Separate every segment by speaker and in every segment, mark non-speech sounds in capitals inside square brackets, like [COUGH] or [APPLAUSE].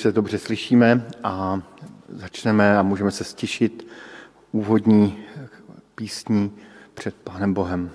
Speaker 1: se dobře slyšíme a začneme a můžeme se stišit úvodní písní před Pánem Bohem.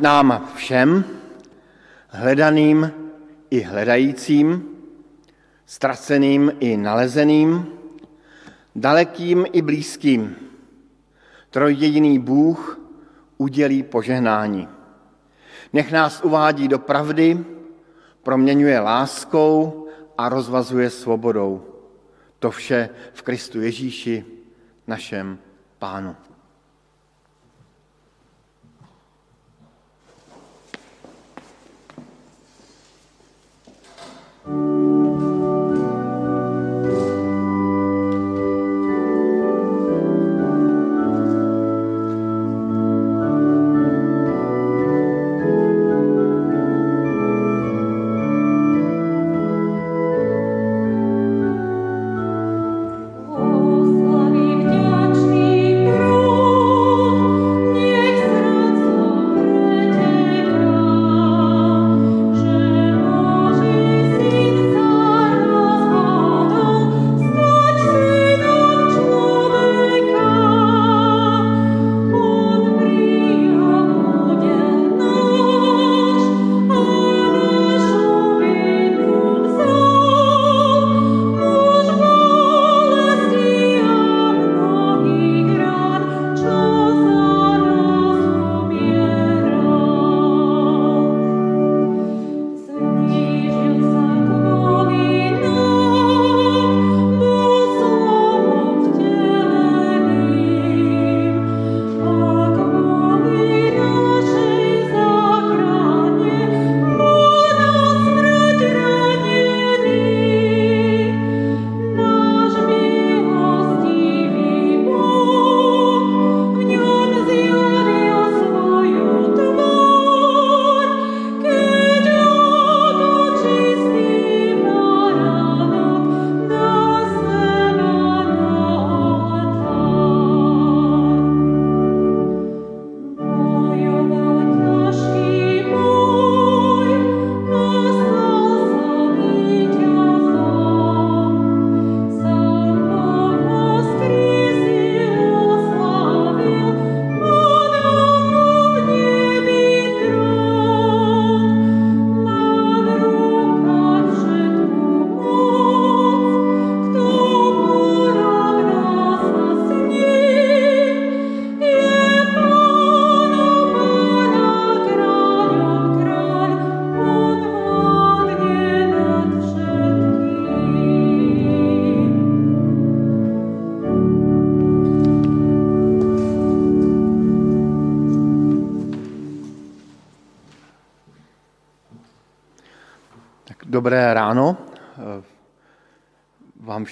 Speaker 1: Nám všem, hledaným i hledajícím, ztraceným i nalezeným, dalekým i blízkým, trojjediný Bůh udělí požehnání. Nech nás uvádí do pravdy, proměňuje láskou a rozvazuje svobodou. To vše v Kristu Ježíši, našem Pánu.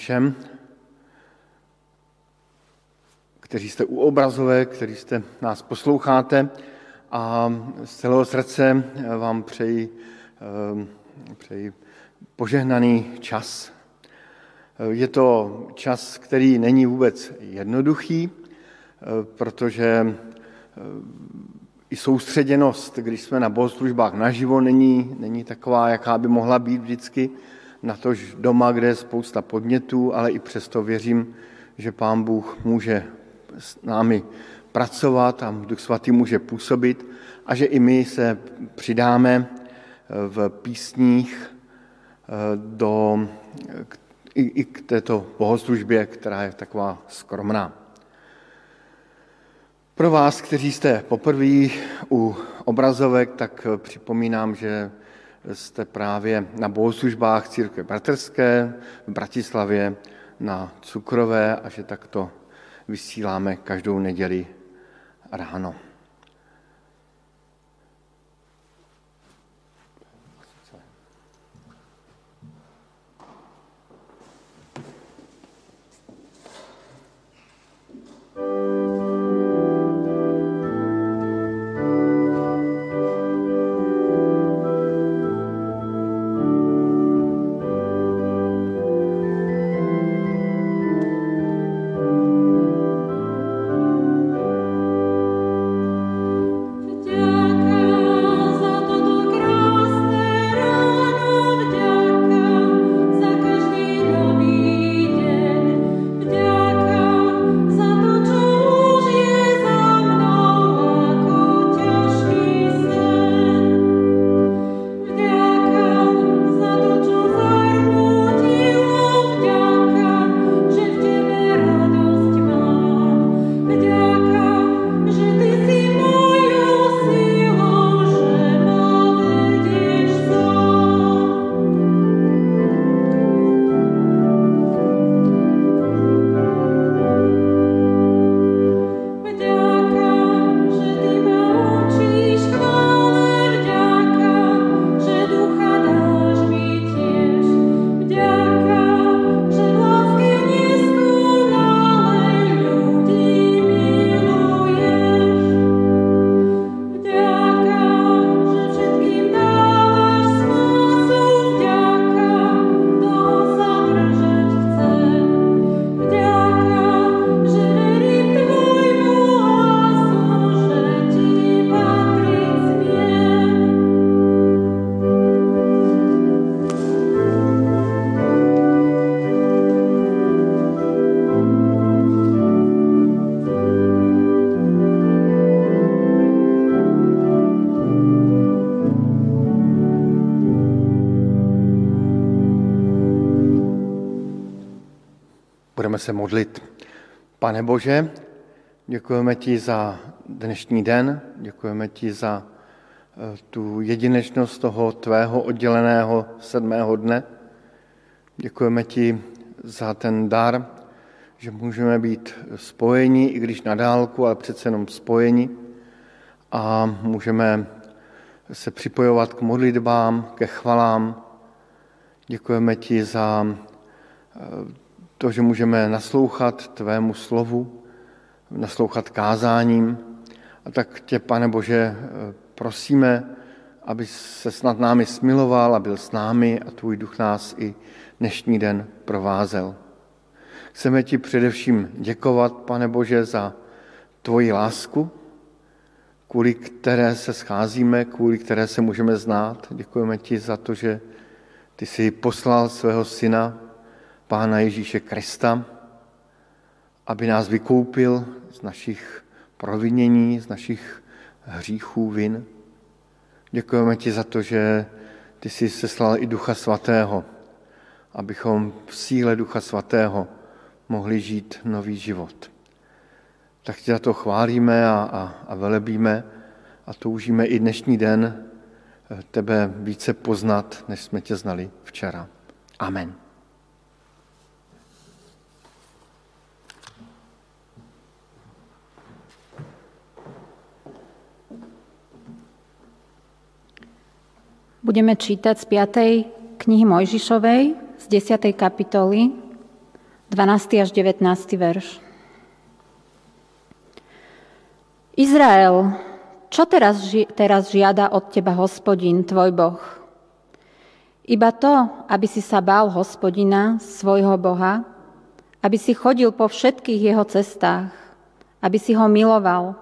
Speaker 2: Všem, kteří jste u obrazové, kteří jste nás posloucháte a z celého srdce vám přeji, eh, přeji požehnaný čas. Je to čas, který není vůbec jednoduchý, eh, protože i soustředěnost, když jsme na bohoslužbách naživo, není, není taková, jaká by mohla být vždycky, na to doma, kde je spousta podnětů, ale i přesto věřím, že Pán Bůh může s námi pracovat a Duch Svatý může působit a že i my se přidáme v písních eh, do, i, i k této bohoslužbě, která je taková skromná. Pro vás, kteří jste poprvé u obrazovek, tak připomínám, že jste právě na bohoslužbách církve bratrské v Bratislavě na Cukrové a že takto vysíláme každou neděli ráno. Se modlit. Pane Bože, děkujeme ti za dnešní den, děkujeme ti za eh, tu jedinečnost toho tvého odděleného sedmého dne. Děkujeme ti za ten dar, že můžeme být spojeni, i když na dálku, ale přece jenom spojeni a můžeme se připojovat k modlitbám, ke chvalám. Děkujeme ti za eh, to, že můžeme naslouchat tvému slovu, naslouchat kázáním. A tak tě, pane Bože, prosíme, aby se snad námi smiloval a byl s námi a tvůj duch nás i dnešní den provázel. Chceme ti především děkovat, pane Bože, za tvoji lásku, kvůli které se scházíme, kvůli které se můžeme znát. Děkujeme ti za to, že ty jsi poslal svého syna Pána Ježíše Krista, aby nás vykoupil z našich provinění, z našich hříchů, vin. Děkujeme ti za to, že ty jsi seslal i Ducha Svatého, abychom v síle Ducha Svatého mohli žít nový život. Tak tě za to chválíme a, a, a velebíme a toužíme i dnešní den tebe více poznat, než jsme tě znali včera. Amen.
Speaker 3: Budeme čítať z 5. knihy Mojžišovej z 10. kapitoly, 12. až 19. verš. Izrael, čo teraz, teraz žiada od teba hospodin, tvoj Boh? Iba to, aby si sa bál hospodina, svojho Boha, aby si chodil po všetkých jeho cestách, aby si ho miloval,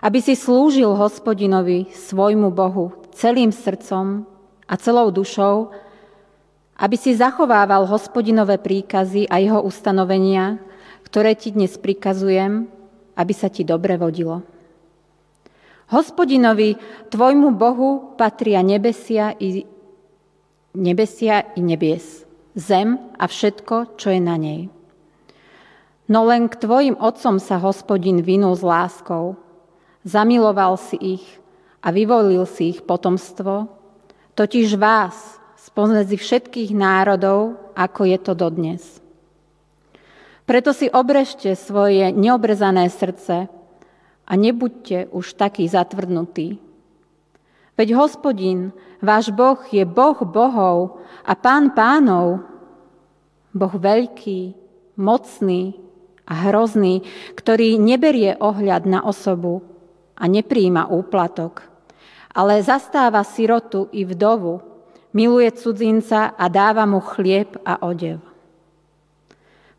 Speaker 3: aby si slúžil hospodinovi, svojmu Bohu, celým srdcom a celou dušou, aby si zachovával hospodinové príkazy a jeho ustanovenia, ktoré ti dnes prikazujem, aby sa ti dobre vodilo. Hospodinovi, tvojmu Bohu, patria nebesia i, nebesia i nebies, zem a všetko, čo je na nej. No len k tvojim otcom sa hospodin vinul s láskou. Zamiloval si ich a vyvolil si ich potomstvo, totiž vás, spomedzi všetkých národov, ako je to dodnes. Preto si obrežte svoje neobrezané srdce, a nebuďte už takí zatvrdnutí. Veď hospodin, váš Boh je Boh bohov a pán pánov, Boh veľký, mocný a hrozný, ktorý neberie ohľad na osobu a nepríjima úplatok, ale zastáva sirotu i vdovu, miluje cudzinca a dáva mu chlieb a odev.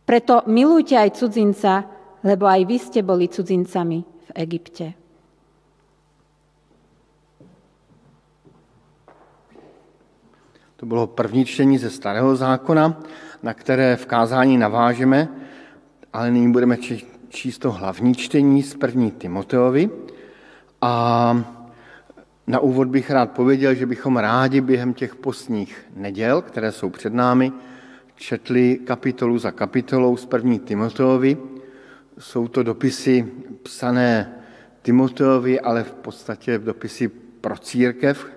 Speaker 3: Preto milujte aj cudzinca, lebo aj vy ste boli cudzincami Egypte.
Speaker 2: To bylo první čtení ze Starého zákona, na které v kázání navážeme, ale nyní budeme číst to hlavní čtení z první Timoteovi. A na úvod bych rád pověděl, že bychom rádi během těch postních neděl, které jsou před námi, četli kapitolu za kapitolou z první Timoteovi, jsou to dopisy psané Timoteovi, ale v podstatě dopisy pro církev.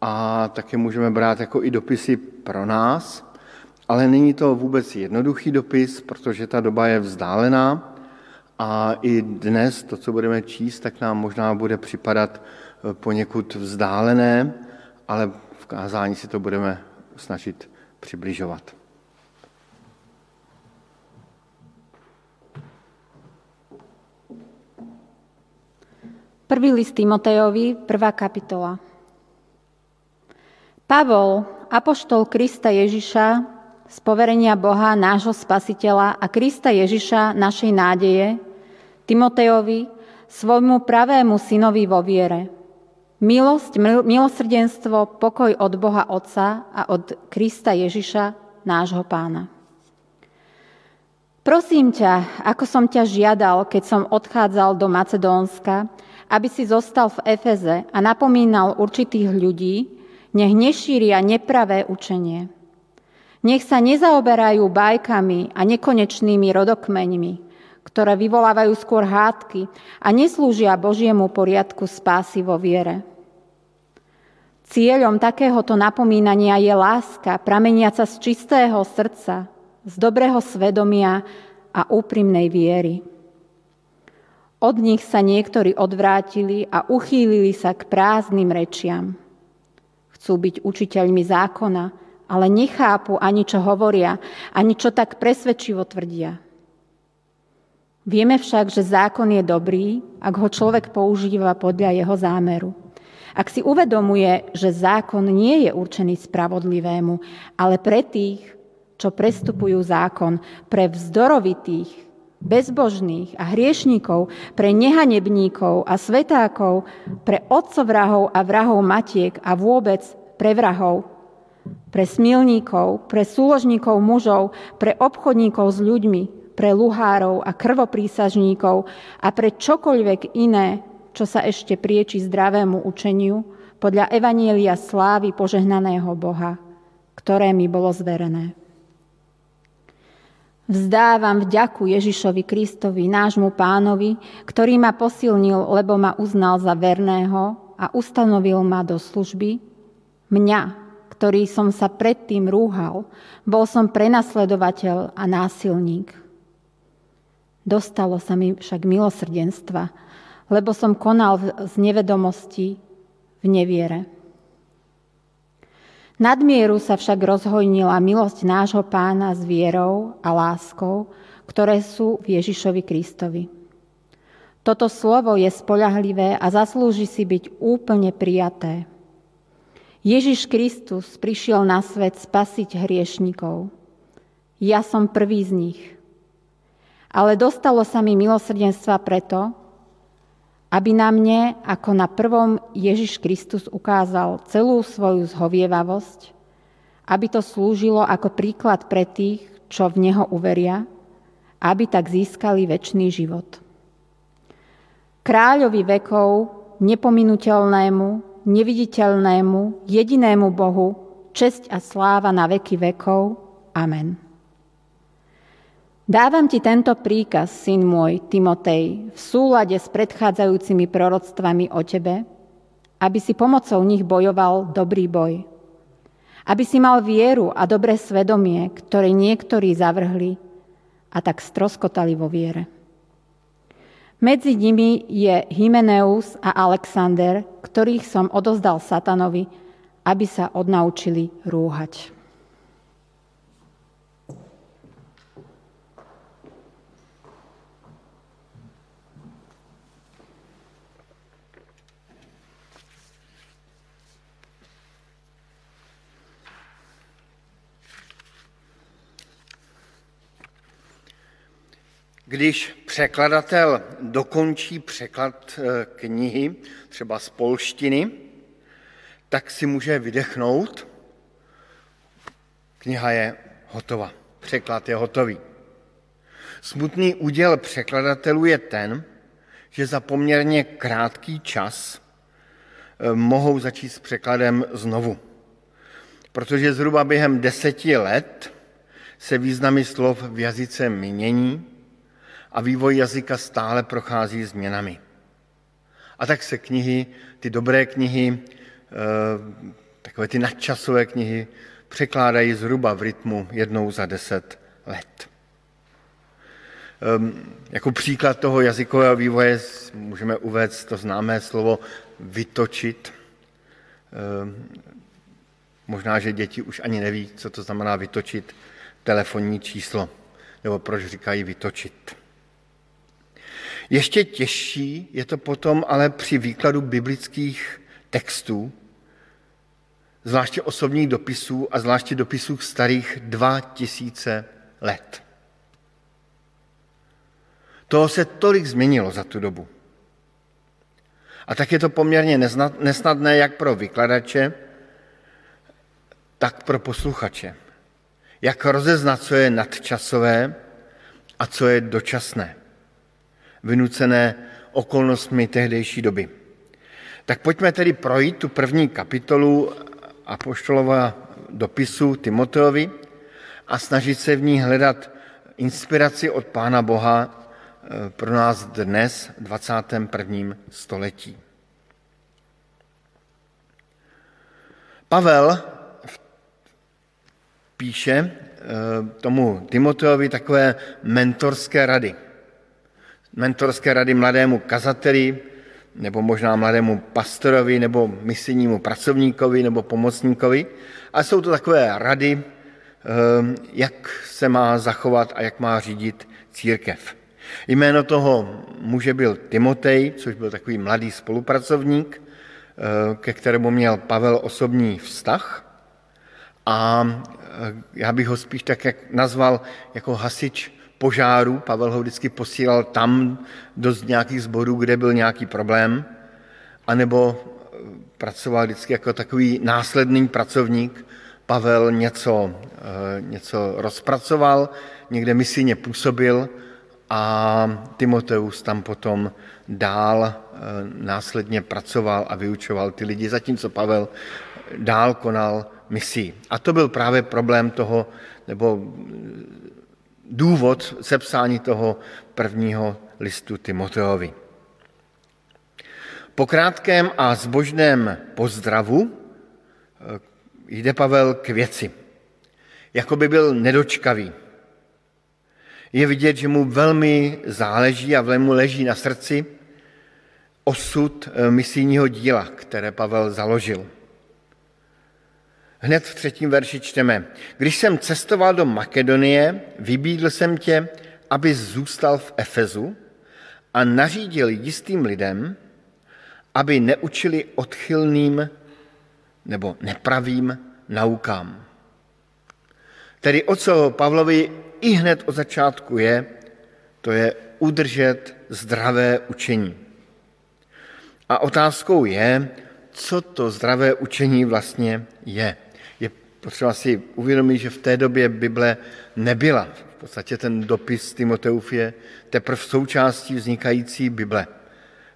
Speaker 2: A také můžeme brát jako i dopisy pro nás. Ale není to vůbec jednoduchý dopis, protože ta doba je vzdálená. A i dnes to, co budeme číst, tak nám možná bude připadat poněkud vzdálené, ale v kázání si to budeme snažit přibližovat.
Speaker 3: Prvý list Timotejovi, prvá kapitola. Pavol, apoštol Krista Ježiša, z poverenia Boha, nášho spasiteľa a Krista Ježiša, našej nádeje, Timotejovi, svojmu pravému synovi vo viere. Milosť, milosrdenstvo, pokoj od Boha Otca a od Krista Ježiša, nášho pána. Prosím ťa, ako som ťa žiadal, keď som odchádzal do Macedónska, aby si zostal v Efeze a napomínal určitých ľudí, nech nešíria nepravé učenie. Nech sa nezaoberajú bajkami a nekonečnými rodokmeňmi, ktoré vyvolávajú skôr hádky a neslúžia Božiemu poriadku spásy vo viere. Cieľom takéhoto napomínania je láska, prameniaca z čistého srdca, z dobrého svedomia a úprimnej viery. Od nich sa niektorí odvrátili a uchýlili sa k prázdnym rečiam. Chcú byť učiteľmi zákona, ale nechápu ani čo hovoria, ani čo tak presvedčivo tvrdia. Vieme však, že zákon je dobrý, ak ho človek používa podľa jeho zámeru. Ak si uvedomuje, že zákon nie je určený spravodlivému, ale pre tých, čo prestupujú zákon, pre vzdorovitých, bezbožných a hriešníkov, pre nehanebníkov a svetákov, pre otcovrahov a vrahov matiek a vôbec pre vrahov, pre smilníkov, pre súložníkov mužov, pre obchodníkov s ľuďmi, pre luhárov a krvoprísažníkov a pre čokoľvek iné, čo sa ešte prieči zdravému učeniu podľa Evanielia slávy požehnaného Boha, ktoré mi bolo zverené. Vzdávam vďaku Ježišovi Kristovi, nášmu pánovi, ktorý ma posilnil, lebo ma uznal za verného a ustanovil ma do služby. Mňa, ktorý som sa predtým rúhal, bol som prenasledovateľ a násilník. Dostalo sa mi však milosrdenstva, lebo som konal z nevedomosti v neviere. Nadmieru sa však rozhojnila milosť nášho pána s vierou a láskou, ktoré sú v Ježišovi Kristovi. Toto slovo je spolahlivé a zaslúži si byť úplne prijaté. Ježiš Kristus prišiel na svet spasiť hriešnikov. Ja som prvý z nich. Ale dostalo sa mi milosrdenstva preto, aby na mne, ako na prvom Ježiš Kristus ukázal celú svoju zhovievavosť, aby to slúžilo ako príklad pre tých, čo v Neho uveria, aby tak získali väčší život. Kráľovi vekov, nepominuteľnému, neviditeľnému, jedinému Bohu, česť a sláva na veky vekov. Amen. Dávam ti tento príkaz, syn môj, Timotej, v súlade s predchádzajúcimi proroctvami o tebe, aby si pomocou nich bojoval dobrý boj. Aby si mal vieru a dobré svedomie, ktoré niektorí zavrhli a tak stroskotali vo viere. Medzi nimi je Hymeneus a Alexander, ktorých som odozdal satanovi, aby sa odnaučili rúhať.
Speaker 2: Když překladatel dokončí překlad eh, knihy, třeba z polštiny, tak si může vydechnout. Kniha je hotova, překlad je hotový. Smutný úděl překladatelů je ten, že za poměrně krátký čas eh, mohou začít s překladem znovu. Protože zhruba během deseti let se významy slov v jazyce mění a vývoj jazyka stále prochází změnami. A tak se knihy, ty dobré knihy, eh, takové ty nadčasové knihy, překládají zhruba v rytmu jednou za deset let. Ehm, jako příklad toho jazykového vývoje můžeme uvést to známé slovo vytočit. Ehm, možná, že děti už ani neví, co to znamená vytočit telefonní číslo, nebo proč říkají vytočit. Ještě těžší je to potom ale při výkladu biblických textů, zvláště osobních dopisů a zvláště dopisů starých dva tisíce let. Toho se tolik změnilo za tu dobu. A tak je to poměrně nesnadné jak pro vykladače, tak pro posluchače. Jak rozeznat, co je nadčasové a co je dočasné vynucené okolnostmi tehdejší doby. Tak pojďme tedy projít tu první kapitolu Apoštolova dopisu Timoteovi a snažit se v ní hledat inspiraci od Pána Boha eh, pro nás dnes, v 21. století. Pavel píše eh, tomu Timoteovi takové mentorské rady – mentorské rady mladému kazateli, nebo možná mladému pastorovi, nebo misijnímu pracovníkovi, nebo pomocníkovi. A jsou to takové rady, ehm, jak se má zachovat a jak má řídit církev. Jméno toho muže byl Timotej, což byl takový mladý spolupracovník, ehm, ke kterému měl Pavel osobní vztah. A ehm, já bych ho spíš tak jak nazval jako hasič požáru. Pavel ho vždycky posílal tam do nějakých zborů, kde byl nějaký problém, anebo eh, pracoval vždycky jako takový následný pracovník. Pavel něco, eh, něco rozpracoval, někde misijně působil a Timoteus tam potom dál eh, následně pracoval a vyučoval ty lidi, zatímco Pavel dál konal misí. A to byl právě problém toho, nebo důvod sepsání toho prvního listu Timoteovi. Po krátkém a zbožném pozdravu eh, jde Pavel k věci. Jako by byl nedočkavý. Je vidět, že mu velmi záleží a velmi leží na srdci osud eh, misijního díla, které Pavel založil. Hned v třetím verši čteme. Když jsem cestoval do Makedonie, vybídl jsem tě, aby zůstal v Efezu a nařídil jistým lidem, aby neučili odchylným nebo nepravým naukám. Tedy o co Pavlovi i hned od začátku je, to je udržet zdravé učení. A otázkou je, co to zdravé učení vlastně je. Potřeba si uvědomit, že v té době Bible nebyla. V podstatě ten dopis Timoteuf je teprve součástí vznikající Bible.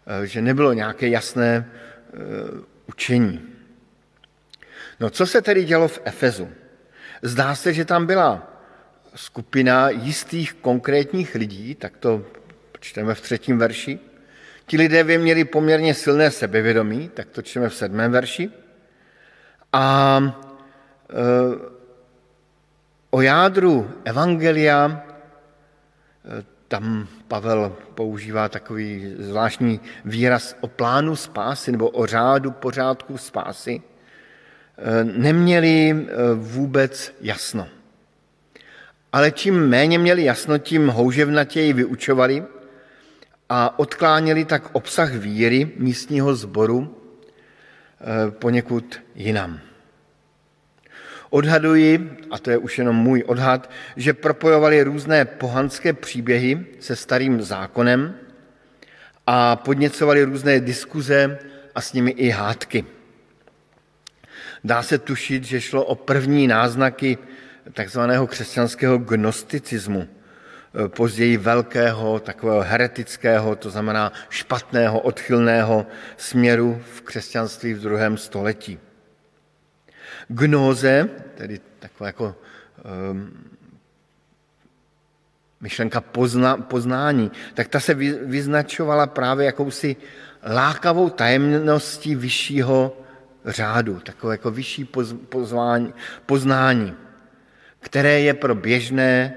Speaker 2: Eh, že nebylo nějaké jasné eh, učení. No co se tedy dělo v Efezu? Zdá se, že tam byla skupina jistých konkrétních lidí, tak to čteme v třetím verši. Ti lidé by měli poměrně silné sebevědomí, tak to čteme v sedmém verši. A o jádru Evangelia e, tam Pavel používá takový zvláštní výraz o plánu spásy nebo o řádu pořádku spásy, e, neměli vůbec jasno. Ale čím méně měli jasno, tím houževnatěji vyučovali a odkláněli tak obsah víry místního sboru eh, poněkud jinam. Odhaduji, a to je už jenom můj odhad, že propojovali různé pohanské příběhy se starým zákonem a podněcovali různé diskuze a s nimi i hádky. Dá se tušit, že šlo o první náznaky takzvaného křesťanského gnosticismu, e, později velkého, takového heretického, to znamená špatného, odchylného směru v křesťanství v druhém století. Gnóze, tedy taková jako um, myšlenka pozna, poznání, tak ta se vyznačovala právě jakousi lákavou tajemností vyššího řádu, takové jako vyšší poz, pozvání, poznání které je pro běžné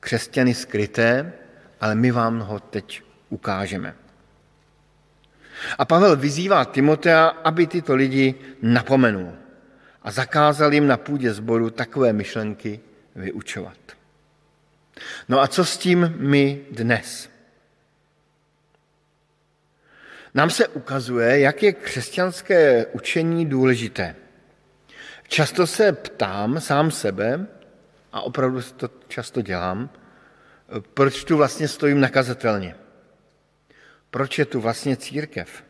Speaker 2: křesťany skryté, ale my vám ho teď ukážeme. A Pavel vyzývá Timotea, aby tyto lidi napomenul a zakázal jim na půdě sboru takové myšlenky vyučovat. No a co s tím my dnes? Nám se ukazuje, jak je křesťanské učení důležité. Často se ptám sám sebe, a opravdu to často dělám, proč tu vlastně stojím nakazatelně. Proč je tu vlastně církev?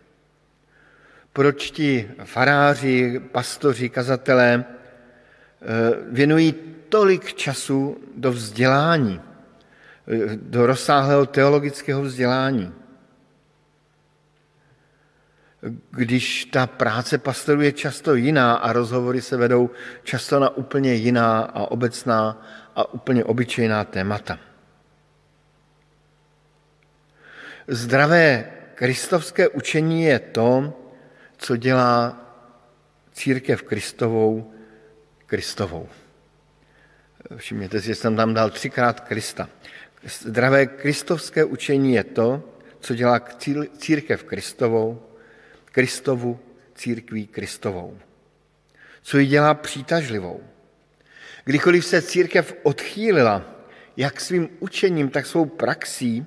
Speaker 2: Proč ti faráři, pastoři, kazatelé eh, věnují tolik času do vzdělání, eh, do rozsáhlého teologického vzdělání? když ta práce pastorů je často jiná a rozhovory se vedou často na úplně jiná a obecná a úplně obyčejná témata. Zdravé kristovské učení je to, co dělá církev Kristovou Kristovou. Všimněte si, že jsem tam dal třikrát Krista. Zdravé kristovské učení je to, co dělá církev Kristovou Kristovu církví Kristovou. Co ji dělá přitažlivou. Kdykoliv se církev odchýlila, jak svým učením, tak svou praxí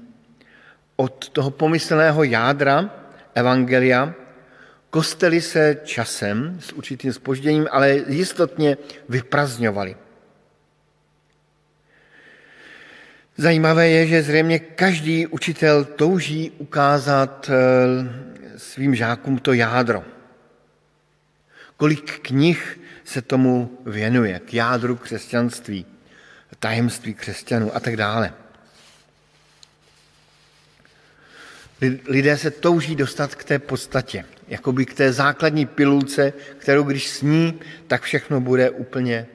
Speaker 2: od toho pomyslného jádra Evangelia, kostely se časem s určitým spožděním, ale jistotně vyprazňovaly. Zajímavé je, že zřejmě každý učitel touží ukázat eh, svým žákům to jádro. Kolik knih se tomu věnuje, k jádru křesťanství, tajemství křesťanů a tak dále. Lidé se touží dostat k té podstatě, jakoby k té základní pilulce, kterou když sní, tak všechno bude úplně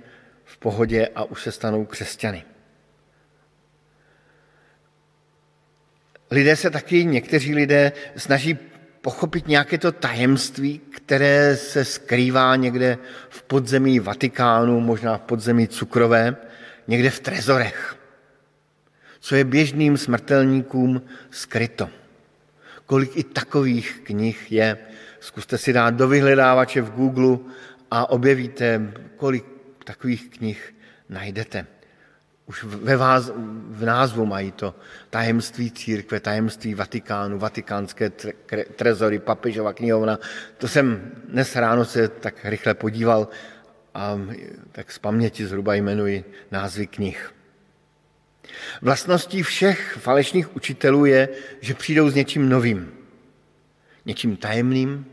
Speaker 2: v pohodě a už se stanou křesťany. Lidé se taky, někteří lidé snaží pochopit nějaké to tajemství, které se skrývá někde v podzemí Vatikánu, možná v podzemí cukrové, někde v trezorech. Co je běžným smrtelníkům skryto. Kolik i takových knih je. Zkuste si dát do vyhledávače v Google a objevíte, kolik takových knih najdete. Už ve vás, v názvu mají to tajemství církve, tajemství Vatikánu, vatikánské trezory, papežova knihovna. To jsem dnes ráno se tak rychle podíval a tak z paměti zhruba jmenuji názvy knih. Vlastností všech falešných učitelů je, že přijdou s něčím novým, něčím tajemným,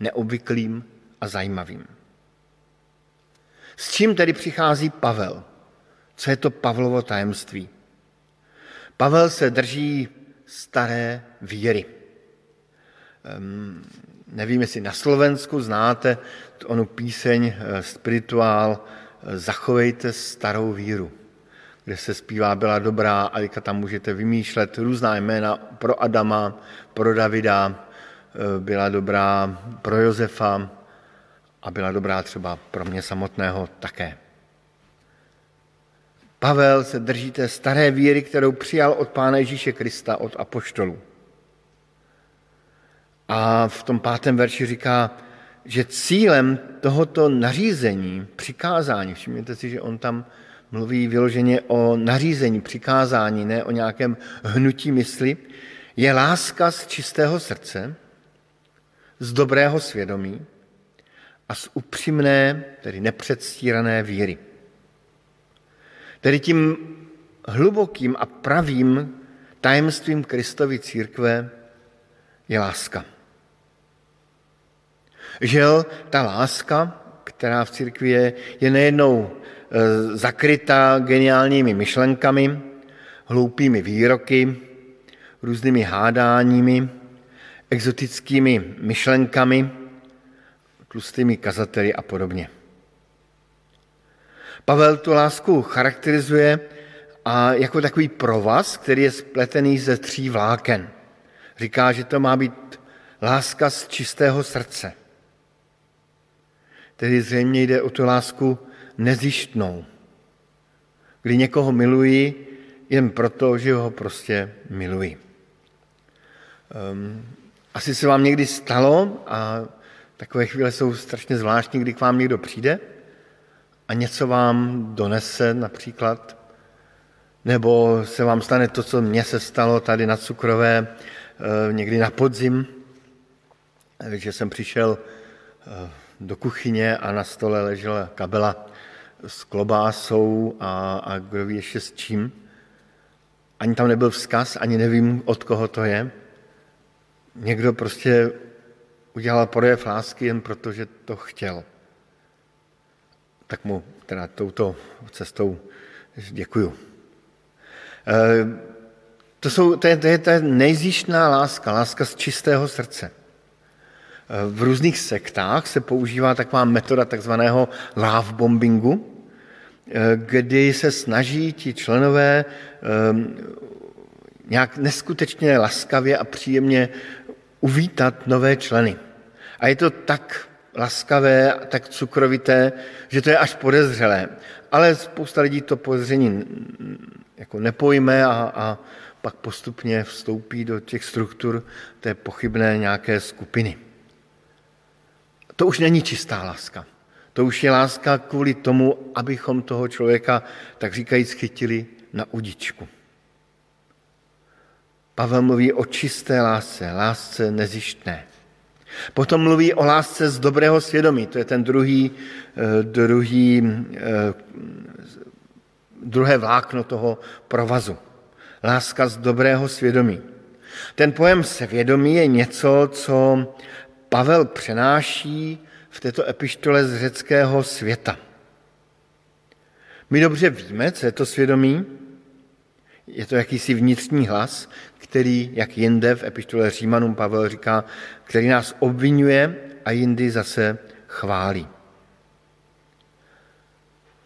Speaker 2: neobvyklým a zajímavým. S čím tedy přichází Pavel? Co je to Pavlovo tajemství? Pavel se drží staré víry. Um, nevím, jestli na Slovensku znáte onu píseň eh, spirituál eh, Zachovejte starou víru, kde se zpívá Byla dobrá a tam můžete vymýšlet různá jména pro Adama, pro Davida, eh, byla dobrá pro Josefa a byla dobrá třeba pro mě samotného také. Pavel se drží té staré víry, kterou přijal od Pána Ježíše Krista, od apoštolů. A v tom pátém verši říká, že cílem tohoto nařízení, přikázání, všimněte si, že on tam mluví vyloženě o nařízení, přikázání, ne o nějakém hnutí mysli, je láska z čistého srdce, z dobrého svědomí a z upřímné, tedy nepředstírané víry. Tedy tím hlubokým a pravým tajemstvím Kristovy církve je láska. Žel, ta láska, která v církvi je, je nejednou e, zakrytá geniálními myšlenkami, hloupými výroky, různými hádáními, exotickými myšlenkami, tlustými kazateli a podobně. Pavel tu lásku charakterizuje a jako takový provaz, který je spletený ze tří vláken. Říká, že to má být láska z čistého srdce. Tedy zřejmě jde o tu lásku nezjištnou, kdy někoho miluji jen proto, že ho prostě miluji. Um, asi se vám někdy stalo, a takové chvíle jsou strašně zvláštní, kdy k vám někdo přijde a něco vám donese například, nebo se vám stane to, co mně se stalo tady na Cukrové eh, někdy na podzim, že jsem přišel eh, do kuchyně a na stole ležela kabela s klobásou a, a kdo ví ještě s čím. Ani tam nebyl vzkaz, ani nevím, od koho to je. Někdo prostě udělal projev lásky jen proto, že to chtěl tak mu teda touto cestou děkuju. Eh, to, jsou, to, je, to je ta nejzjištná láska, láska z čistého srdce. Eh, v různých sektách se používá taková metoda takzvaného love bombingu, eh, kdy se snaží ti členové nějak neskutečně laskavě a příjemně uvítat nové členy. A je to tak laskavé, tak cukrovité, že to je až podezřelé. Ale spousta lidí to podezření jako nepojme a, a pak postupně vstoupí do těch struktur té pochybné nějaké skupiny. To už není čistá láska. To už je láska kvůli tomu, abychom toho člověka, tak říkajíc, chytili na udičku. Pavel mluví o čisté lásce, lásce nezištné. Potom mluví o lásce z dobrého svědomí, to je ten druhý, eh, druhý, eh, druhé vlákno toho provazu. Láska z dobrého svědomí. Ten pojem svědomí je něco, co Pavel přenáší v této epištole z řeckého světa. My dobře víme, co je to svědomí. Je to jakýsi vnitřní hlas, který, jak jinde v epištole Římanům Pavel říká, který nás obvinuje a jindy zase chválí.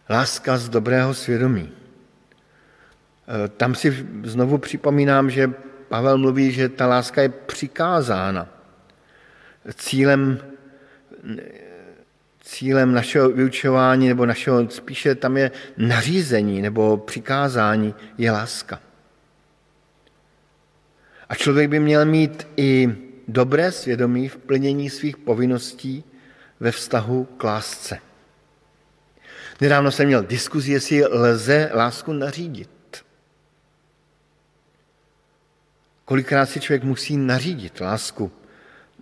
Speaker 2: Láska z dobrého svědomí. E, tam si znovu připomínám, že Pavel mluví, že ta láska je přikázána. Cílem, cílem našeho vyučování nebo našeho, spíše tam je nařízení nebo přikázání, je láska. A člověk by měl mít i dobré svědomí v plnění svých povinností ve vztahu k lásce. Nedávno jsem měl diskuzi, jestli lze lásku nařídit. Kolikrát si člověk musí nařídit lásku,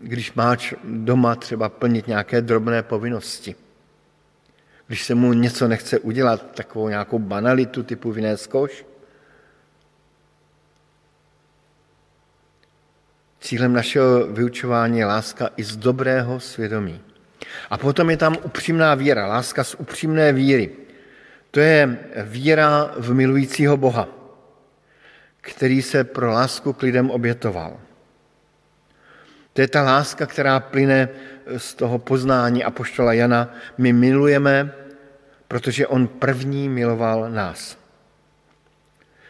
Speaker 2: když máš doma třeba plnit nějaké drobné povinnosti. Když se mu něco nechce udělat, takovou nějakou banalitu typu vynést koš. Cílem našeho vyučování je láska i z dobrého svědomí. A potom je tam upřímná víra, láska z upřímné víry. To je víra v milujícího Boha, který se pro lásku k lidem obětoval. To je ta láska, která plyne z toho poznání Apoštola Jana. My milujeme, protože on první miloval nás.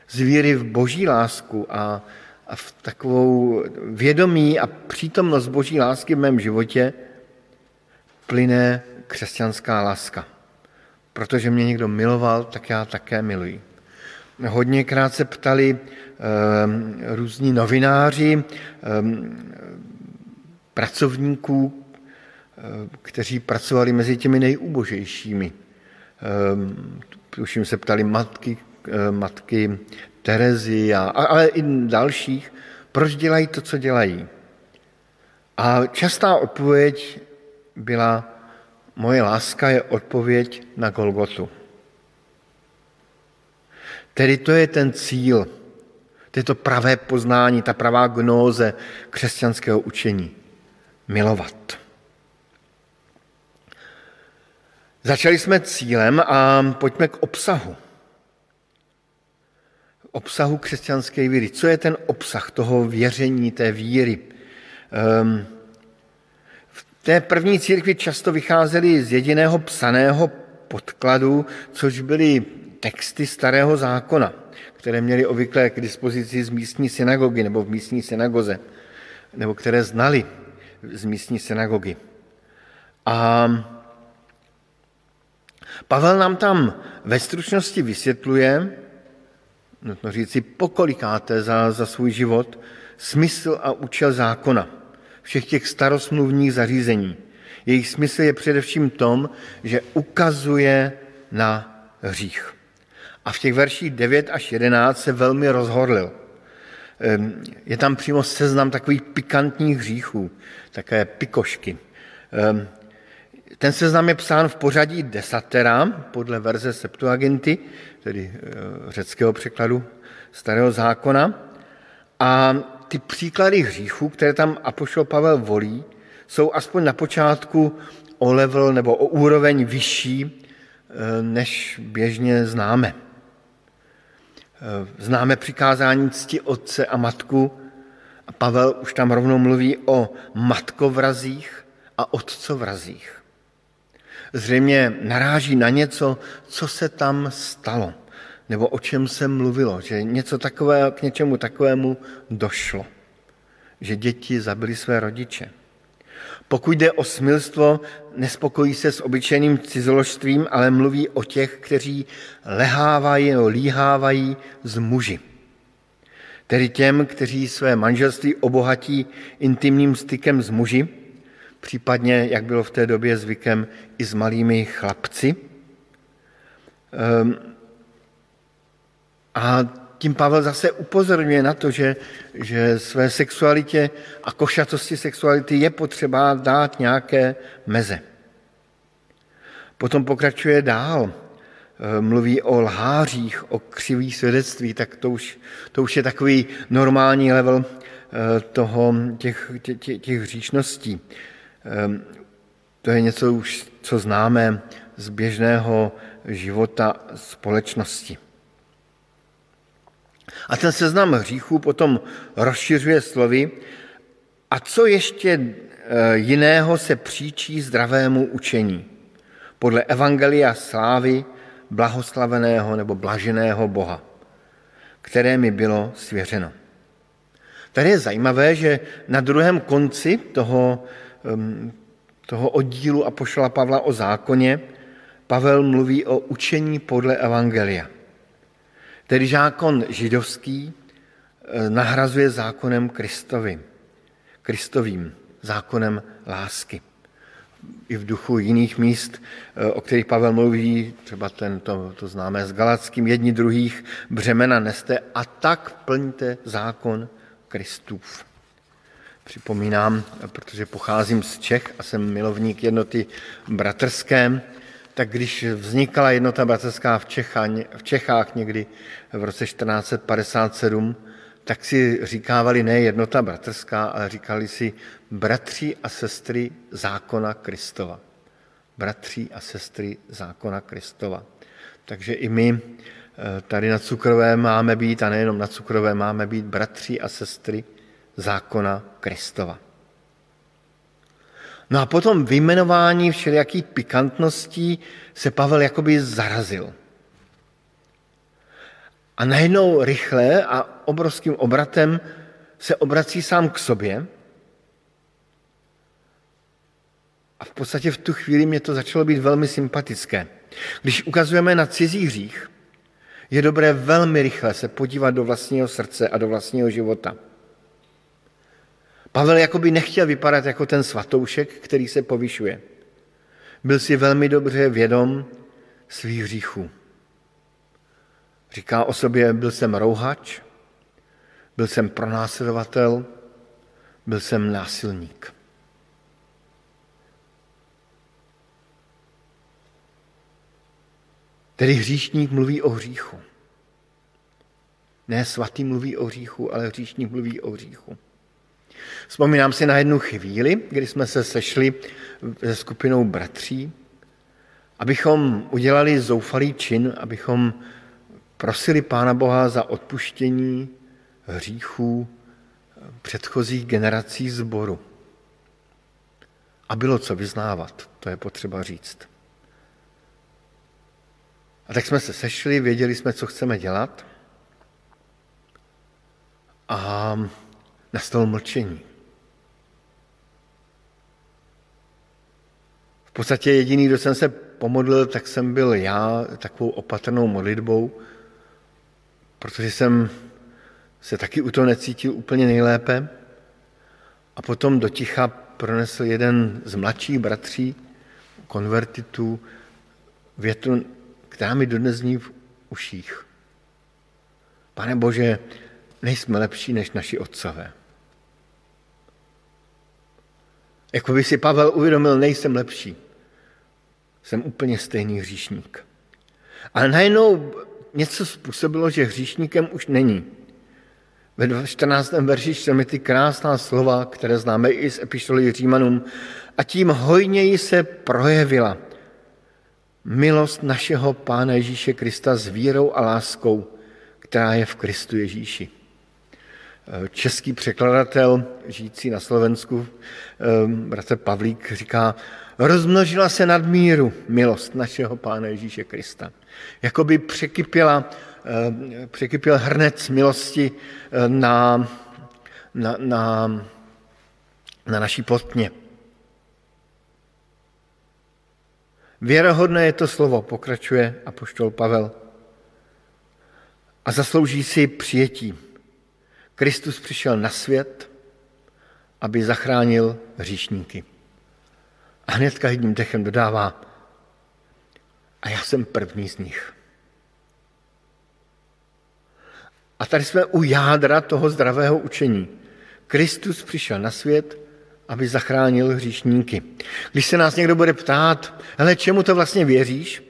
Speaker 2: Z víry v boží lásku a, a v takovou vědomí a přítomnost boží lásky v mém životě plyne křesťanská láska. Protože mě někdo miloval, tak já také miluji. Hodněkrát se ptali um, různí novináři, um, pracovníků, um, kteří pracovali mezi těmi nejúbožejšími. Um, tuším se ptali matky, um, matky Terezy, a, ale i dalších, proč dělají to, co dělají. A častá odpověď byla, moje láska je odpověď na Golgotu. Tedy to je ten cíl, to je to pravé poznání, ta pravá gnóze křesťanského učení. Milovat. Začali jsme cílem a pojďme k obsahu. Obsahu křesťanské víry. Co je ten obsah toho věření, té víry? Um, té první církvi často vycházely z jediného psaného podkladu, což byly texty starého zákona, které měli obvykle k dispozici z místní synagogy nebo v místní synagoze, nebo které znali z místní synagogy. A Pavel nám tam ve stručnosti vysvětluje, nutno říci pokolikáte za, za svůj život, smysl a účel zákona – všech těch starosmluvních zařízení. Jejich smysl je především tom, že ukazuje na hřích. A v těch verších 9 až 11 se velmi rozhorlil. Je tam přímo seznam takových pikantních hříchů, také pikošky. Ten seznam je psán v pořadí desatera, podle verze Septuaginty, tedy eh, řeckého překladu starého zákona. A ty příklady hříchů, které tam Apoštol Pavel volí, jsou aspoň na počátku o level nebo o úroveň vyšší, eh, než běžně známe. Eh, známe přikázání cti otce a matku a Pavel už tam rovnou mluví o matkovrazích a otcovrazích. Zřejmě naráží na něco, co se tam stalo nebo o čem se mluvilo, že něco takové, k něčemu takovému došlo, že děti zabili své rodiče. Pokud jde o smilstvo, nespokojí se s obyčejným cizoložstvím, ale mluví o těch, kteří lehávají nebo líhávají z muži. Tedy těm, kteří své manželství obohatí intimním stykem s muži, případně, jak bylo v té době zvykem, i s malými chlapci. Um, a tím Pavel zase upozorňuje na to, že, že své sexualitě a košatosti sexuality je potřeba dát nějaké meze. Potom pokračuje dál, e, mluví o lhářích, o křivých svědectví, tak to už, to už je takový normální level e, toho, těch, těch, těch hříšností. E, to je něco už, co známe z běžného života společnosti. A ten seznam hříchů potom rozšiřuje slovy, a co ještě eh, jiného se příčí zdravému učení podle Evangelia slávy blahoslaveného nebo blaženého Boha, které mi bylo svěřeno. Tady je zajímavé, že na druhém konci toho, ehm, toho oddílu Apoštola Pavla o zákoně Pavel mluví o učení podle Evangelia. Tedy zákon židovský eh, nahrazuje zákonem Kristovi, Kristovým, zákonem lásky. i v duchu jiných míst, eh, o kterých Pavel mluví, třeba ten, to, to známe s Galackým, jedni druhých břemena neste a tak plňte zákon Kristův. Připomínám, protože pocházím z Čech a jsem milovník jednoty bratrské, tak když vznikala jednota bratrská v, v Čechách někdy v roce 1457, tak si říkávali ne jednota bratrská, ale říkali si bratři a sestry zákona Kristova. Bratři a sestry zákona Kristova. Takže i my eh, tady na Cukrové máme být, a nejenom na Cukrové, máme být bratři a sestry zákona Kristova. No a potom vyjmenování všelijakých pikantností se Pavel jakoby zarazil. A najednou rychle a obrovským obratem se obrací sám k sobě. A v podstatě v tu chvíli mě to začalo být velmi sympatické. Když ukazujeme na cizí hřích, je dobré velmi rychle se podívat do vlastního srdce a do vlastního života. Pavel jakoby nechtěl vypadat jako ten svatoušek, který se povyšuje. Byl si velmi dobře vědom svých hříchů. Říká o sobě, byl jsem rouhač, byl jsem pronásledovatel, byl jsem násilník. Tedy hříšník mluví o hříchu. Ne svatý mluví o hříchu, ale hříšník mluví o hříchu. Vzpomínám si na jednu chvíli, kdy jsme se sešli se skupinou bratří, abychom udělali zoufalý čin, abychom prosili Pána Boha za odpuštění hříchů předchozích generací zboru. A bylo co vyznávat, to je potřeba říct. A tak jsme se sešli, věděli jsme, co chceme dělat a nastalo mlčení. V podstatě jediný, kdo jsem se pomodlil, tak jsem byl já takovou opatrnou modlitbou, protože jsem se taky u toho necítil úplně nejlépe. A potom do ticha pronesl jeden z mladších bratří, konvertitů, větu, která mi dodnes zní v uších. Pane Bože, nejsme lepší než naši otcové. Jako by si Pavel uvědomil, nejsem lepší. Jsem úplně stejný hříšník. Ale najednou něco způsobilo, že hříšníkem už není. Ve 14. verši čteme ty krásná slova, které známe i z epištoly Římanům. A tím hojněji se projevila milost našeho Pána Ježíše Krista s vírou a láskou, která je v Kristu Ježíši. Český překladatel, žijící na Slovensku, bratr Pavlík, říká, rozmnožila se nad míru milost našeho Pána Ježíše Krista. Jakoby překypěla, eh, překypěl hrnec milosti eh, na, na, na, na naší plotně. Věrohodné je to slovo, pokračuje apoštol Pavel. A zaslouží si přijetí. Kristus přišel na svět, aby zachránil hříšníky. A hnedka jedním dechem dodává, a já jsem první z nich. A tady jsme u jádra toho zdravého učení. Kristus přišel na svět, aby zachránil hříšníky. Když se nás někdo bude ptát, hele, čemu to vlastně věříš?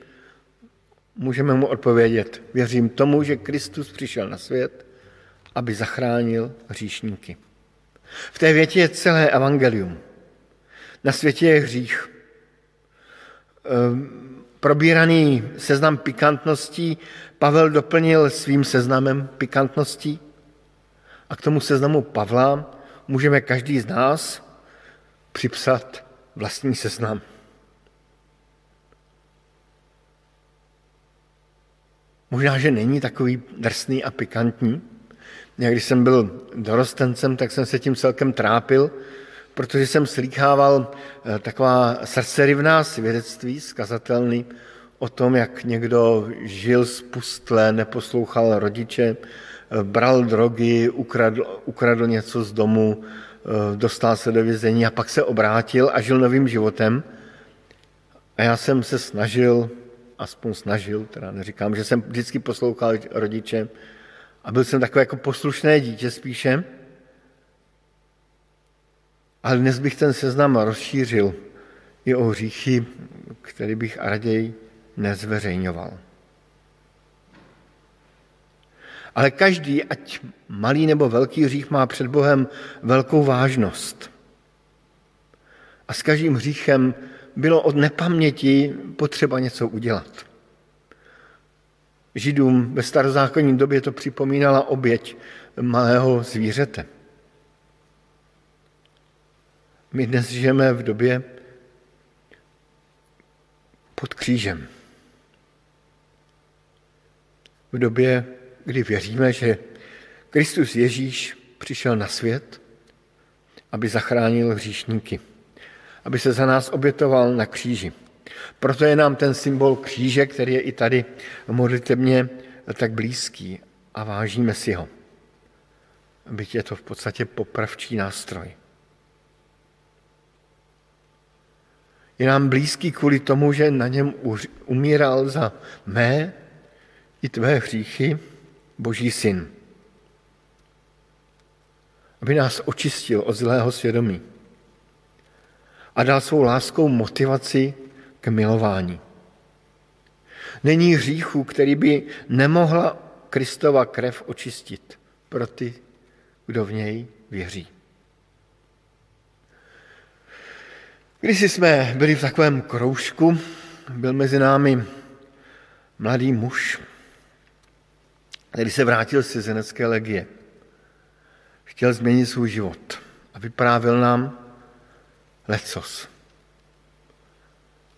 Speaker 2: Můžeme mu odpovědět, věřím tomu, že Kristus přišel na svět, aby zachránil hříšníky. V té větě je celé evangelium. Na světě je hřích. Ehm, probíraný seznam pikantností Pavel doplnil svým seznamem pikantností a k tomu seznamu Pavla můžeme každý z nás připsat vlastní seznam. Možná, že není takový drsný a pikantní. Já když jsem byl dorostencem, tak jsem se tím celkem trápil, protože jsem slýchával eh, taková srdcerivná svědectví, skazatelný, o tom, jak někdo žil spustle, neposlouchal rodiče, eh, bral drogy, ukradl, ukradl něco z domu, eh, dostal se do vězení a pak se obrátil a žil novým životem. A já jsem se snažil, aspoň snažil, teda neříkám, že jsem vždycky poslouchal rodiče, a byl jsem takové jako poslušné dítě spíše, ale dnes bych ten seznam rozšířil i o hříchy, který bych raději nezveřejňoval. Ale každý, ať malý nebo velký hřích, má před Bohem velkou vážnost. A s každým hříchem bylo od nepaměti potřeba něco udělat. Židům ve starozákonní době to připomínala oběť malého zvířete. My dnes žijeme v době pod křížem. V době, kdy věříme, že Kristus Ježíš přišel na svět, aby zachránil hříšníky, aby se za nás obětoval na kříži. Proto je nám ten symbol kříže, který je i tady modlitebně tak blízký a vážíme si ho. Byť je to v podstatě popravčí nástroj. Je nám blízký kvůli tomu, že na něm umíral za mé i tvé hříchy Boží syn. Aby nás očistil od zlého svědomí a dal svou láskou motivaci k milování. Není hříchu, který by nemohla Kristova krev očistit pro ty, kdo v něj věří. Když jsme byli v takovém kroužku, byl mezi námi mladý muž, který se vrátil z cizinecké legie. Chtěl změnit svůj život a vyprávěl nám lecos.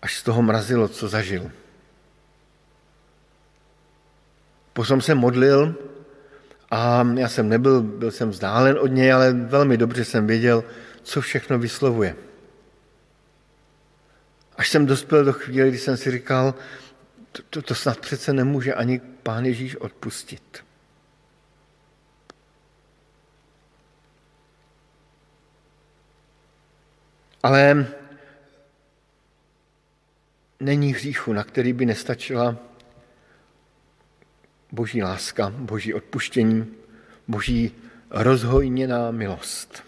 Speaker 2: Až z toho mrazilo, co zažil. Potom se modlil a já jsem nebyl, byl jsem vzdálen od něj, ale velmi dobře jsem věděl, co všechno vyslovuje. Až jsem dospěl do chvíle, kdy jsem si říkal, to, to, to snad přece nemůže ani Pán Ježíš odpustit. Ale není hříchu, na který by nestačila boží láska, boží odpuštění, boží rozhojněná milost.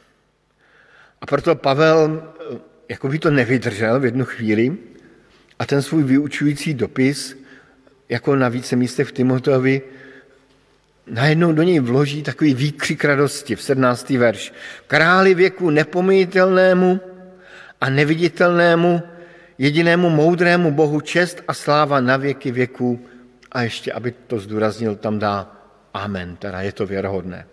Speaker 2: A proto Pavel jako by to nevydržel v jednu chvíli a ten svůj vyučující dopis, jako na více místech v Timoteovi, najednou do něj vloží takový výkřik radosti v 17. verš. Králi věku nepomítelnému a neviditelnému, jedinému moudrému Bohu čest a sláva na věky věků. A ještě, aby to zdůraznil, tam dá amen, teda je to věrohodné.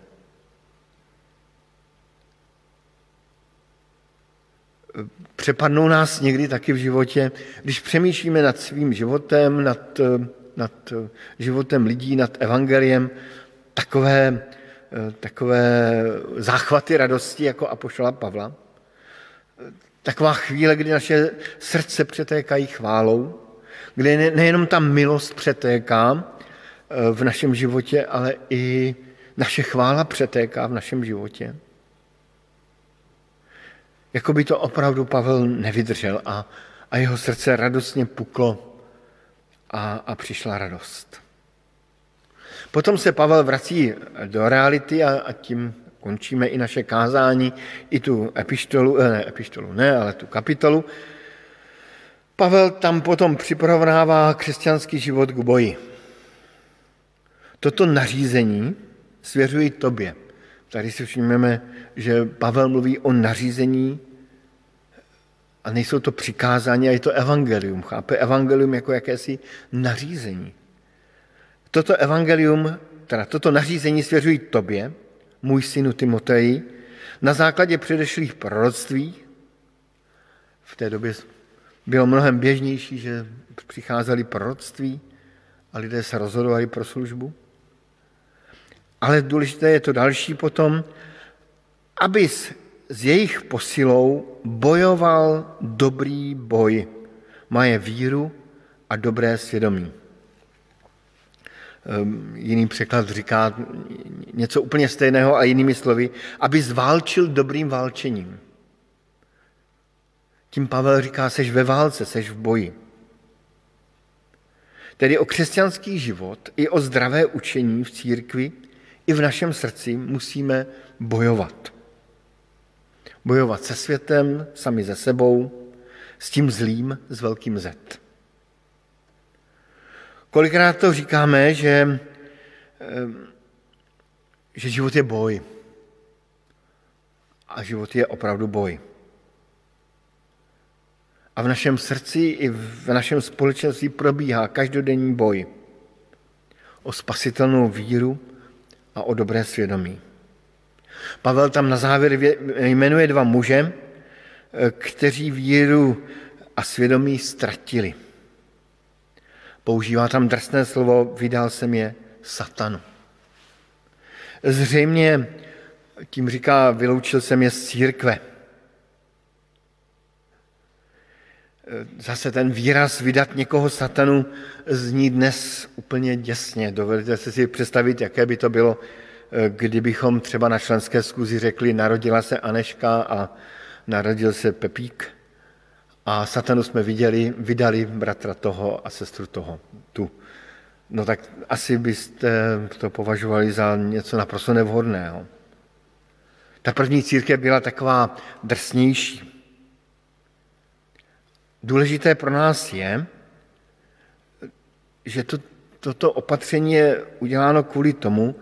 Speaker 2: přepadnou nás někdy taky v životě, když přemýšlíme nad svým životem, nad, nad životem lidí, nad evangeliem, takové, takové záchvaty radosti jako apoštola Pavla. Taková chvíle, kdy naše srdce přetékají chválou, kdy nejenom ta milost přetéká v našem životě, ale i naše chvála přetéká v našem životě. Jako by to opravdu Pavel nevydržel a, a jeho srdce radostně puklo a, a přišla radost. Potom se Pavel vrací do reality a, a tím končíme i naše kázání, i tu epištolu, eh, ne, epištolu ne, ale tu kapitolu. Pavel tam potom připravává křesťanský život k boji. Toto nařízení svěřuji tobě. Tady si všimneme, že Pavel mluví o nařízení a nejsou to přikázání, a je to evangelium. Chápe evangelium jako jakési nařízení. Toto evangelium, teda toto nařízení svěřují tobě, můj synu Timoteji, na základě předešlých proroctví. V té době bylo mnohem běžnější, že přicházely proroctví a lidé se rozhodovali pro službu. Ale důležité je to další potom, abys s jejich posilou bojoval dobrý boj, maje víru a dobré svědomí. Ehm, jiný překlad říká něco úplně stejného a jinými slovy, aby zválčil dobrým válčením. Tím Pavel říká, seš ve válce, seš v boji. Tedy o křesťanský život i o zdravé učení v církvi i v našem srdci musíme bojovat. Bojovat se světem, sami ze sebou, s tím zlým, s velkým Z. Kolikrát to říkáme, že, eh, že život je boj. A život je opravdu boj. A v našem srdci i v našem společenství probíhá každodenní boj o spasitelnou víru a o dobré svědomí. Pavel tam na závěr jmenuje dva muže, eh, kteří víru a svědomí ztratili. Používá tam drsné slovo, vydal jsem je satanu. Zřejmě tím říká, vyloučil jsem je z církve. Zase ten výraz vydat někoho satanu zní dnes úplně děsně. Dovedete si představit, jaké by to bylo, kdybychom třeba na členské zkuzi řekli, narodila se Aneška a narodil se Pepík a satanu jsme viděli, vydali bratra toho a sestru toho, tu. No tak asi byste to považovali za něco naprosto nevhodného. Ta první církev byla taková drsnější. Důležité pro nás je, že to, toto opatření je uděláno kvůli tomu,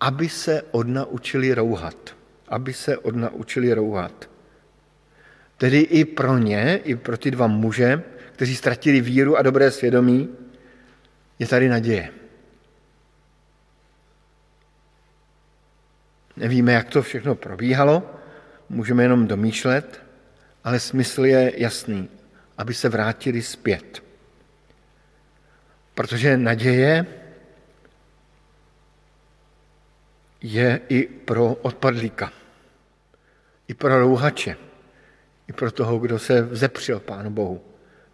Speaker 2: aby se odnaučili rouhat. Aby se odnaučili rouhat. Tedy i pro ně, i pro ty dva muže, kteří ztratili víru a dobré svědomí, je tady naděje. Nevíme, jak to všechno probíhalo, můžeme jenom domýšlet, ale smysl je jasný, aby se vrátili zpět. Protože naděje je i pro odpadlíka, i pro rouhače, i pro toho, kdo se vzepřel Pánu Bohu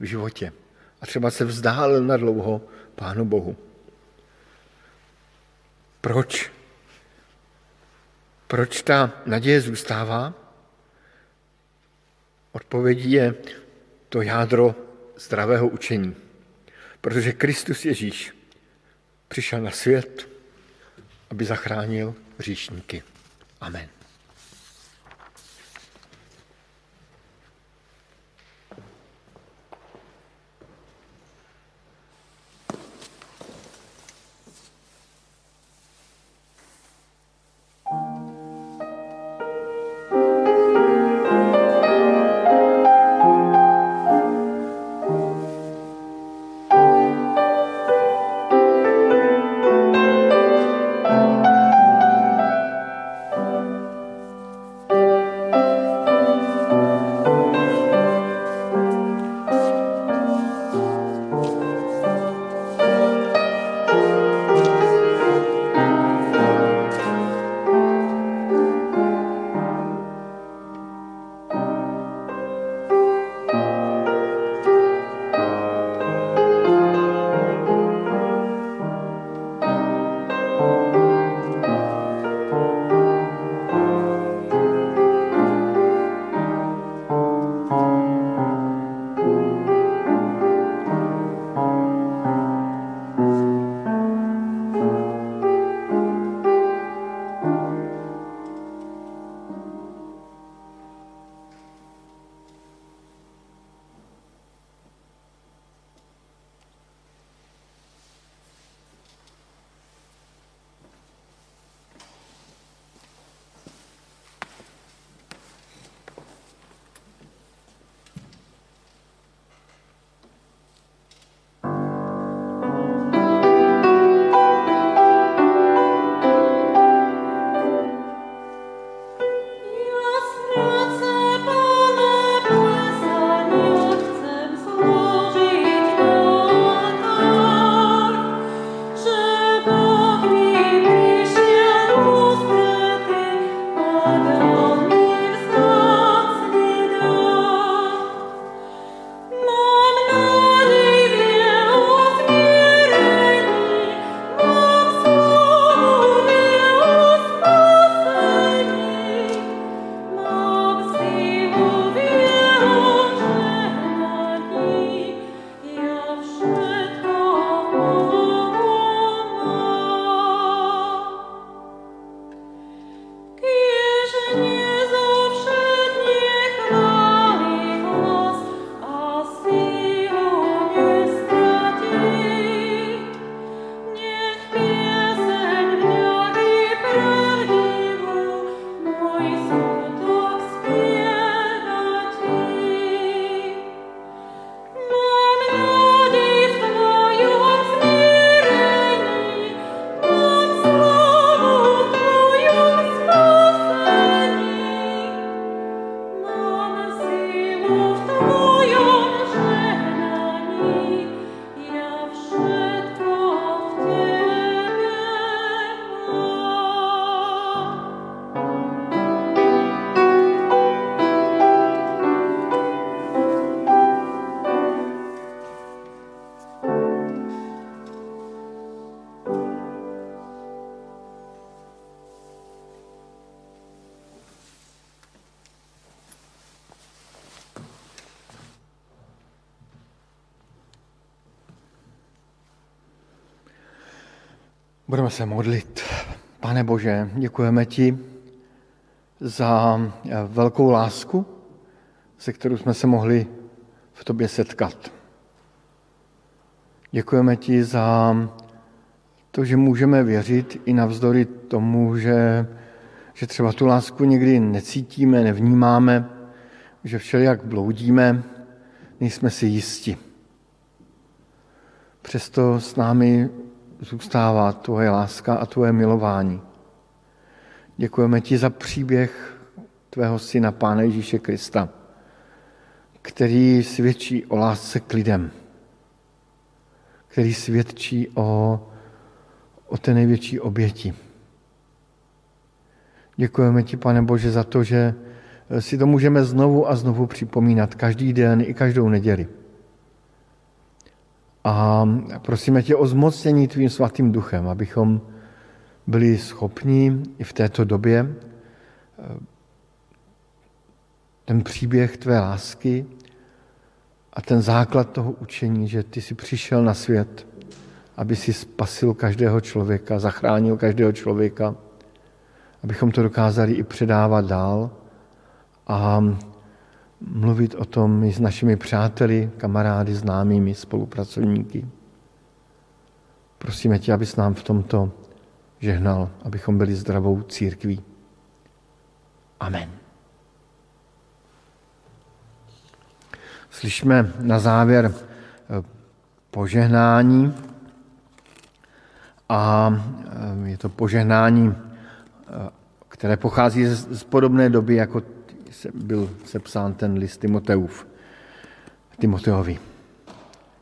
Speaker 2: v životě a třeba se vzdálil na dlouho Pánu Bohu. Proč? Proč ta naděje zůstává? Odpovědí je to jádro zdravého učení. Protože Kristus Ježíš přišel na svět, aby zachránil říšníky. Amen. Se modlit. Pane Bože, děkujeme ti za velkou lásku, se kterou jsme se mohli v tobě setkat. Děkujeme ti za to, že můžeme věřit i navzdory tomu, že, že třeba tu lásku někdy necítíme, nevnímáme, že všelijak bloudíme, nejsme si jisti. Přesto s námi zůstává tvoje láska a tvoje milování. Děkujeme ti za příběh tvého syna, Pána Ježíše Krista, který svědčí o lásce k lidem, který svědčí o, o té největší oběti. Děkujeme ti, pane Bože, za to, že si to můžeme znovu a znovu připomínat každý den i každou neděli. A prosíme tě o zmocnění tvým svatým duchem, abychom byli schopni i v této době eh, ten příběh tvé lásky a ten základ toho učení, že ty jsi přišel na svět, aby si spasil každého člověka, zachránil každého člověka, abychom to dokázali i předávat dál. A mluvit o tom i s našimi přáteli, kamarády, známými, spolupracovníky. Prosíme tě, abys nám v tomto žehnal, abychom byli zdravou církví. Amen. Slyšíme na závěr eh, požehnání a eh, je to požehnání, eh, které pochází z podobné doby, jako byl sepsán ten list Timoteův, Timoteovi,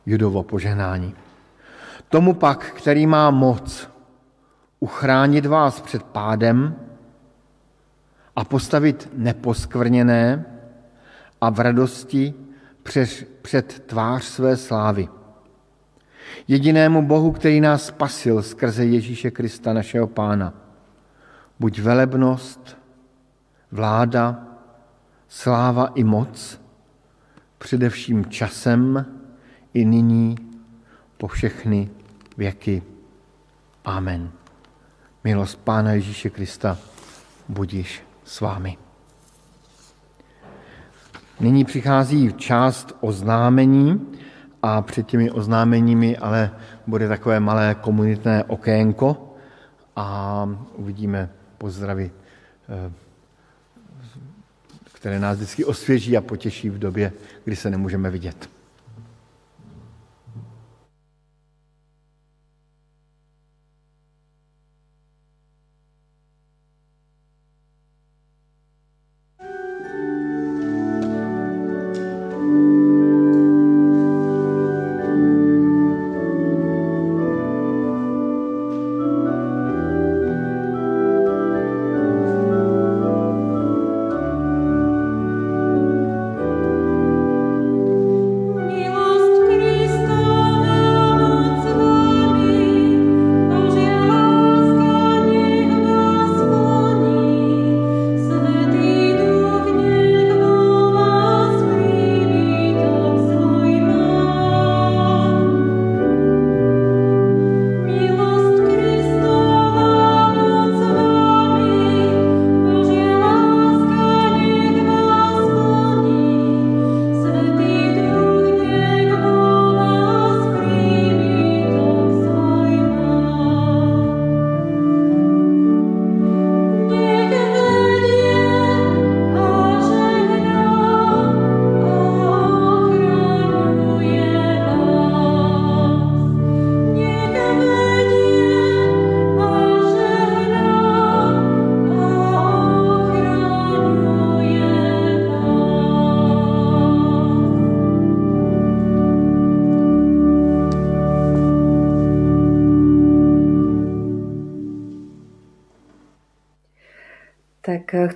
Speaker 2: judovo požehnání. Tomu pak, který má moc uchránit vás před pádem a postavit neposkvrněné a v radosti před, před tvář své slávy. Jedinému Bohu, který nás spasil skrze Ježíše Krista, našeho Pána. Buď velebnost, vláda, sláva i moc, především časem i nyní po všechny věky. Amen. Milost Pána Ježíše Krista budíš s vámi. Nyní přichází část oznámení a před těmi oznámeními ale bude takové malé komunitné okénko a uvidíme pozdravy eh, které nás vždycky osvěží a potěší v době, kdy se nemůžeme vidět.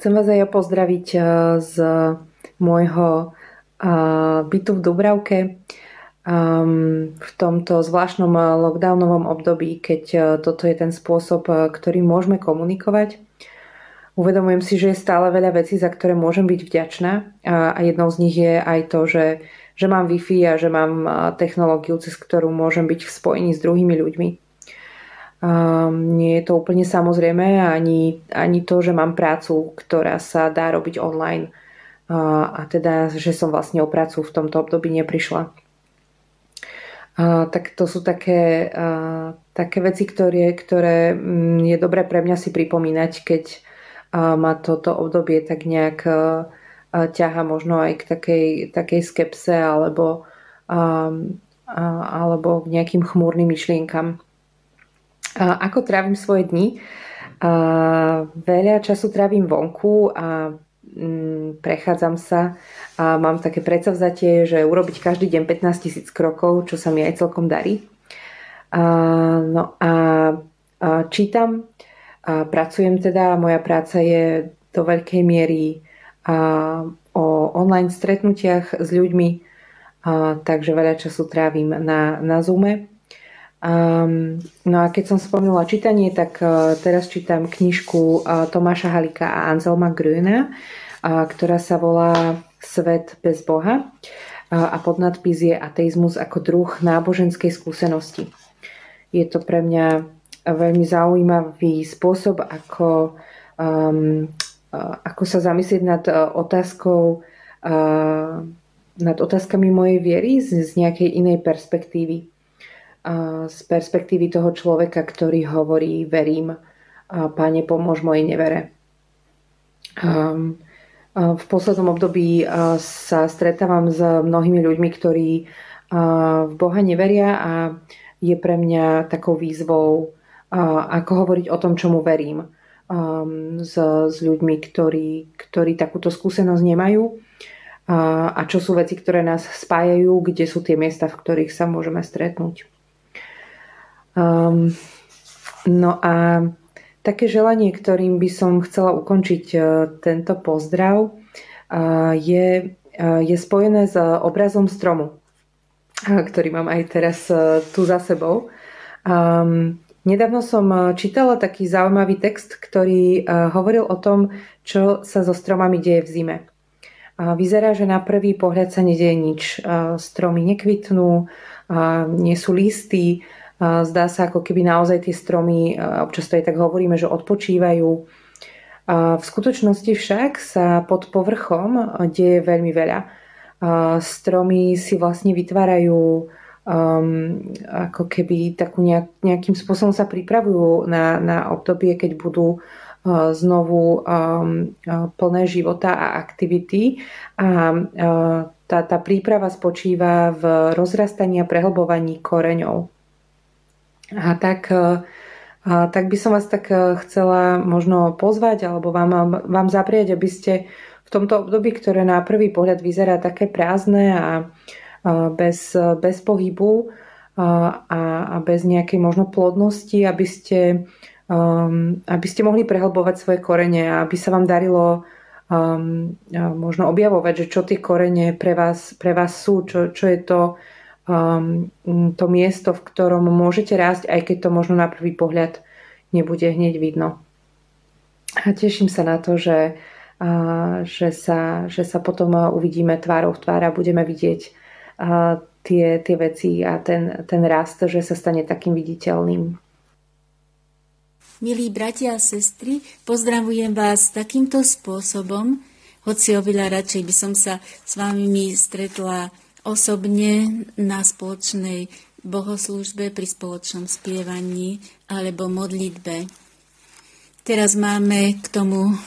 Speaker 4: Chcem vás aj pozdraviť eh, z môjho eh, bytu v Dubravke ehm, v tomto zvláštnom eh, lockdownovom období, keď toto je ten spôsob, ktorý môžeme komunikovať. Uvedomujem si, že je stále veľa vecí, za ktoré môžem byť vďačná a jednou z nich je aj to, že, že mám Wi-Fi a že mám technológiu, cez ktorú môžem byť v spojení s druhými ľuďmi. Nie je to úplne samozrejme ani, ani to, že mám prácu, ktorá sa dá robiť online a teda, že som vlastne o prácu v tomto období neprišla. Tak to sú také, také veci, ktoré, ktoré mm, je dobré pre mňa si pripomínať, keď ma toto obdobie tak nejak ťaha možno aj k takej, takej skepse alebo, alebo k nejakým chmúrnym myšlienkam. Ako trávim svoje dni? Veľa času trávim vonku a mm, prechádzam sa a mám také predsavzatie, že urobiť každý deň 15 tisíc krokov, čo sa mi aj celkom darí. No a čítam, a pracujem teda, moja práca je do veľkej miery o online stretnutiach s ľuďmi, takže veľa času trávim na, na Zoome. Um, no a keď som spomínala čítanie, tak uh, teraz čítam knižku uh, Tomáša Halika a Anselma Gröna, uh, ktorá sa volá Svet bez Boha uh, a podnadpis je Ateizmus ako druh náboženskej skúsenosti. Je to pre mňa veľmi zaujímavý spôsob, ako, um, uh, ako sa zamyslieť nad uh, otázkou uh, nad otázkami mojej viery z, z nejakej inej perspektívy z perspektívy toho človeka, ktorý hovorí, verím, páne, pomôž mojej nevere. V poslednom období sa stretávam s mnohými ľuďmi, ktorí v Boha neveria a je pre mňa takou výzvou, ako hovoriť o tom, čomu verím s, s ľuďmi, ktorí, ktorí takúto skúsenosť nemajú a čo sú veci, ktoré nás spájajú, kde sú tie miesta, v ktorých sa môžeme stretnúť. Um, no a také želanie, ktorým by som chcela ukončiť uh, tento pozdrav, uh, je, uh, je spojené s obrazom stromu, ktorý mám aj teraz tu za sebou. Um, nedávno som čítala taký zaujímavý text, ktorý hovoril o tom, čo sa so stromami deje v zime. Vyzerá, že na prvý pohľad sa nedieje nič. Stromy nekvitnú, nie sú listy, Zdá sa, ako keby naozaj tie stromy, občas to aj tak hovoríme, že odpočívajú. V skutočnosti však sa pod povrchom deje veľmi veľa. Stromy si vlastne vytvárajú um, ako keby takú nejak, nejakým spôsobom sa pripravujú na, na obdobie, keď budú uh, znovu um, plné života a aktivity. A uh, tá, tá príprava spočíva v rozrastaní a prehlbovaní koreňov. A tak, e, a tak by som vás tak e, chcela možno pozvať alebo vám, vám zaprieť, aby ste v tomto období, ktoré na prvý pohľad vyzerá také prázdne a bez, bez pohybu a, a bez nejakej možno plodnosti, aby ste, um, aby ste mohli prehlbovať svoje korene a aby sa vám darilo um, možno objavovať, že čo tie korene pre vás, pre vás sú, čo, čo je to, um, to miesto, v ktorom môžete rásť, aj keď to možno na prvý pohľad nebude hneď vidno. A teším sa na to, že, uh, že, sa, že sa potom uvidíme tvárou v tvár a budeme vidieť uh, tie, tie veci a ten, ten rast, že sa stane takým viditeľným.
Speaker 5: Milí bratia a sestry, pozdravujem vás takýmto spôsobom, hoci oveľa radšej by som sa s vami stretla osobne na spoločnej bohoslužbe pri spoločnom spievaní alebo modlitbe. Teraz máme k tomu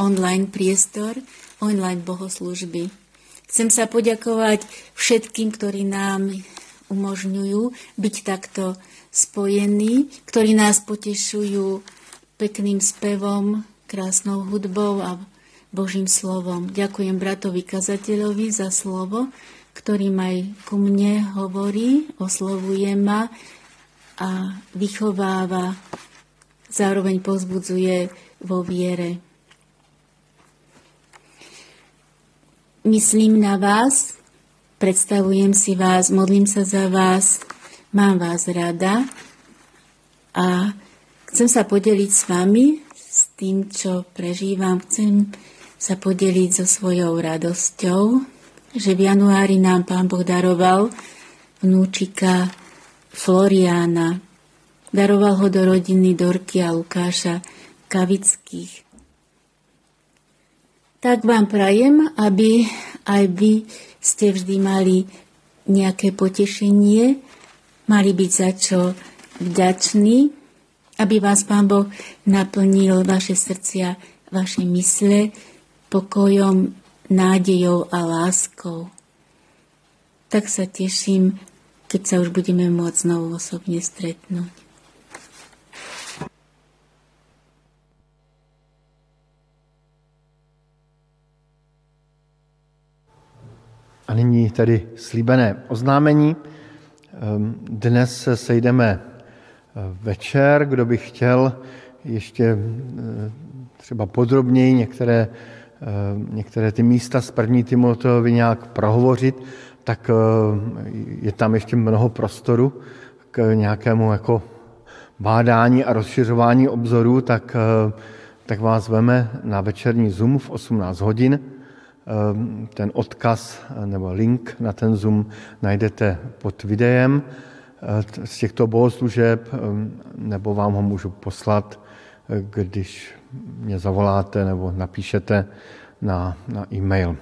Speaker 5: online priestor, online bohoslužby. Chcem sa poďakovať všetkým, ktorí nám umožňujú byť takto spojení, ktorí nás potešujú pekným spevom, krásnou hudbou a Božím slovom. Ďakujem bratovi kazateľovi za slovo ktorý aj ku mne hovorí, oslovuje ma a vychováva, zároveň pozbudzuje vo viere. Myslím na vás, predstavujem si vás, modlím sa za vás, mám vás rada a chcem sa podeliť s vami s tým, čo prežívam. Chcem sa podeliť so svojou radosťou, že v januári nám pán Boh daroval vnúčika Floriána. daroval ho do rodiny Dorky a Lukáša Kavických. Tak vám prajem, aby aj vy ste vždy mali nejaké potešenie, mali byť za čo vďační, aby vás Pán Boh naplnil vaše srdcia, vaše mysle pokojom, nádejou a láskou. Tak sa teším, keď sa už budeme môcť znovu osobne stretnúť.
Speaker 2: A nyní tedy slíbené oznámení. Ehm, dnes se sejdeme eh, večer. Kdo by chtěl ještě eh, třeba podrobněji některé, některé ty místa z první Timoteovi nějak prohovořit, tak je tam ještě mnoho prostoru k nějakému jako bádání a rozšiřování obzorů, tak, tak vás veme na večerní Zoom v 18 hodin. Ten odkaz eh, nebo link na ten Zoom najdete pod videem eh, z těchto bohoslužeb, nebo vám ho můžu poslat, eh, když mě zavoláte nebo napíšete na, na e-mail,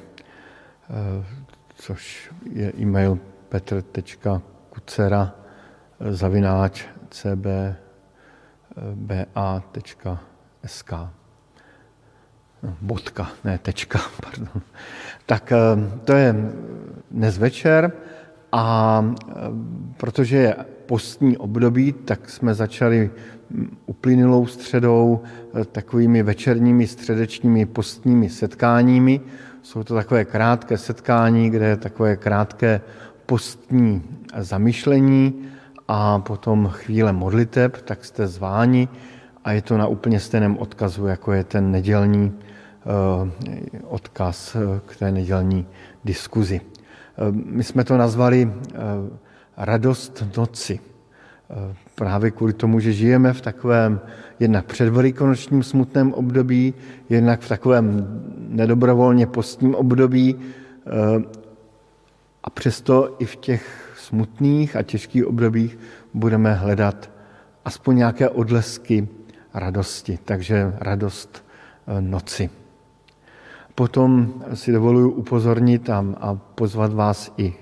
Speaker 2: což je e-mail petr.kucera zavináč cbba.sk. No, bodka, ne tečka, [LAUGHS] pardon. Tak eh, to je dnes večer a protože je postní období, tak jsme začali hm, uplynulou středou eh, takovými večerními středečními postními setkáními. Jsou to takové krátké setkání, kde je takové krátké postní zamyšlení a potom chvíle modliteb, tak jste zváni a je to na úplně stejném odkazu, jako je ten nedělní Eh, odkaz eh, k té nedělní diskuzi. My jsme to nazvali radost noci. Právě kvůli tomu, že žijeme v takovém jednak předvelikonočním smutném období, jednak v takovém nedobrovolně postním období a přesto i v těch smutných a těžkých obdobích budeme hledat aspoň nějaké odlesky radosti, takže radost noci. Potom si dovoluji upozornit a, a pozvat vás i e,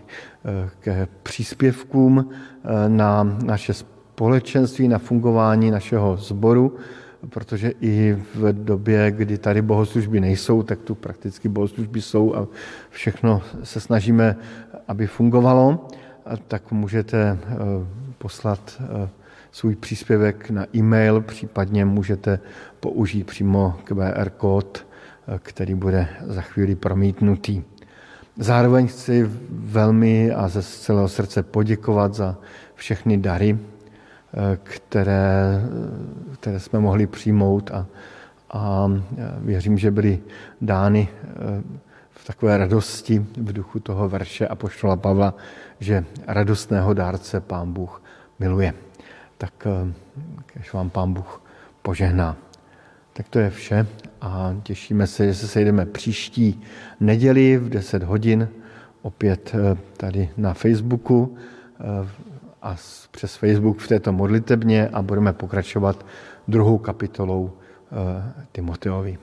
Speaker 2: k příspěvkům e, na naše společenství, na fungování našeho sboru, protože i v době, kdy tady bohoslužby nejsou, tak tu prakticky bohoslužby jsou a všechno se snažíme, aby fungovalo, tak můžete e, poslat svůj příspěvek na e-mail, případně můžete použít přímo QR kód který bude za chvíli promítnutý. Zároveň chci velmi a ze celého srdce poděkovat za všechny dary, které, které jsme mohli přijmout a, a věřím, že byly dány v takové radosti v duchu toho verše a poštola Pavla, že radostného dárce pán Bůh miluje. Tak když vám pán Bůh požehná. Tak to je vše a těšíme se, že se sejdeme příští neděli v 10 hodin opět eh, tady na Facebooku eh, a přes Facebook v této modlitebně a budeme pokračovat druhou kapitolou eh, Timoteovi.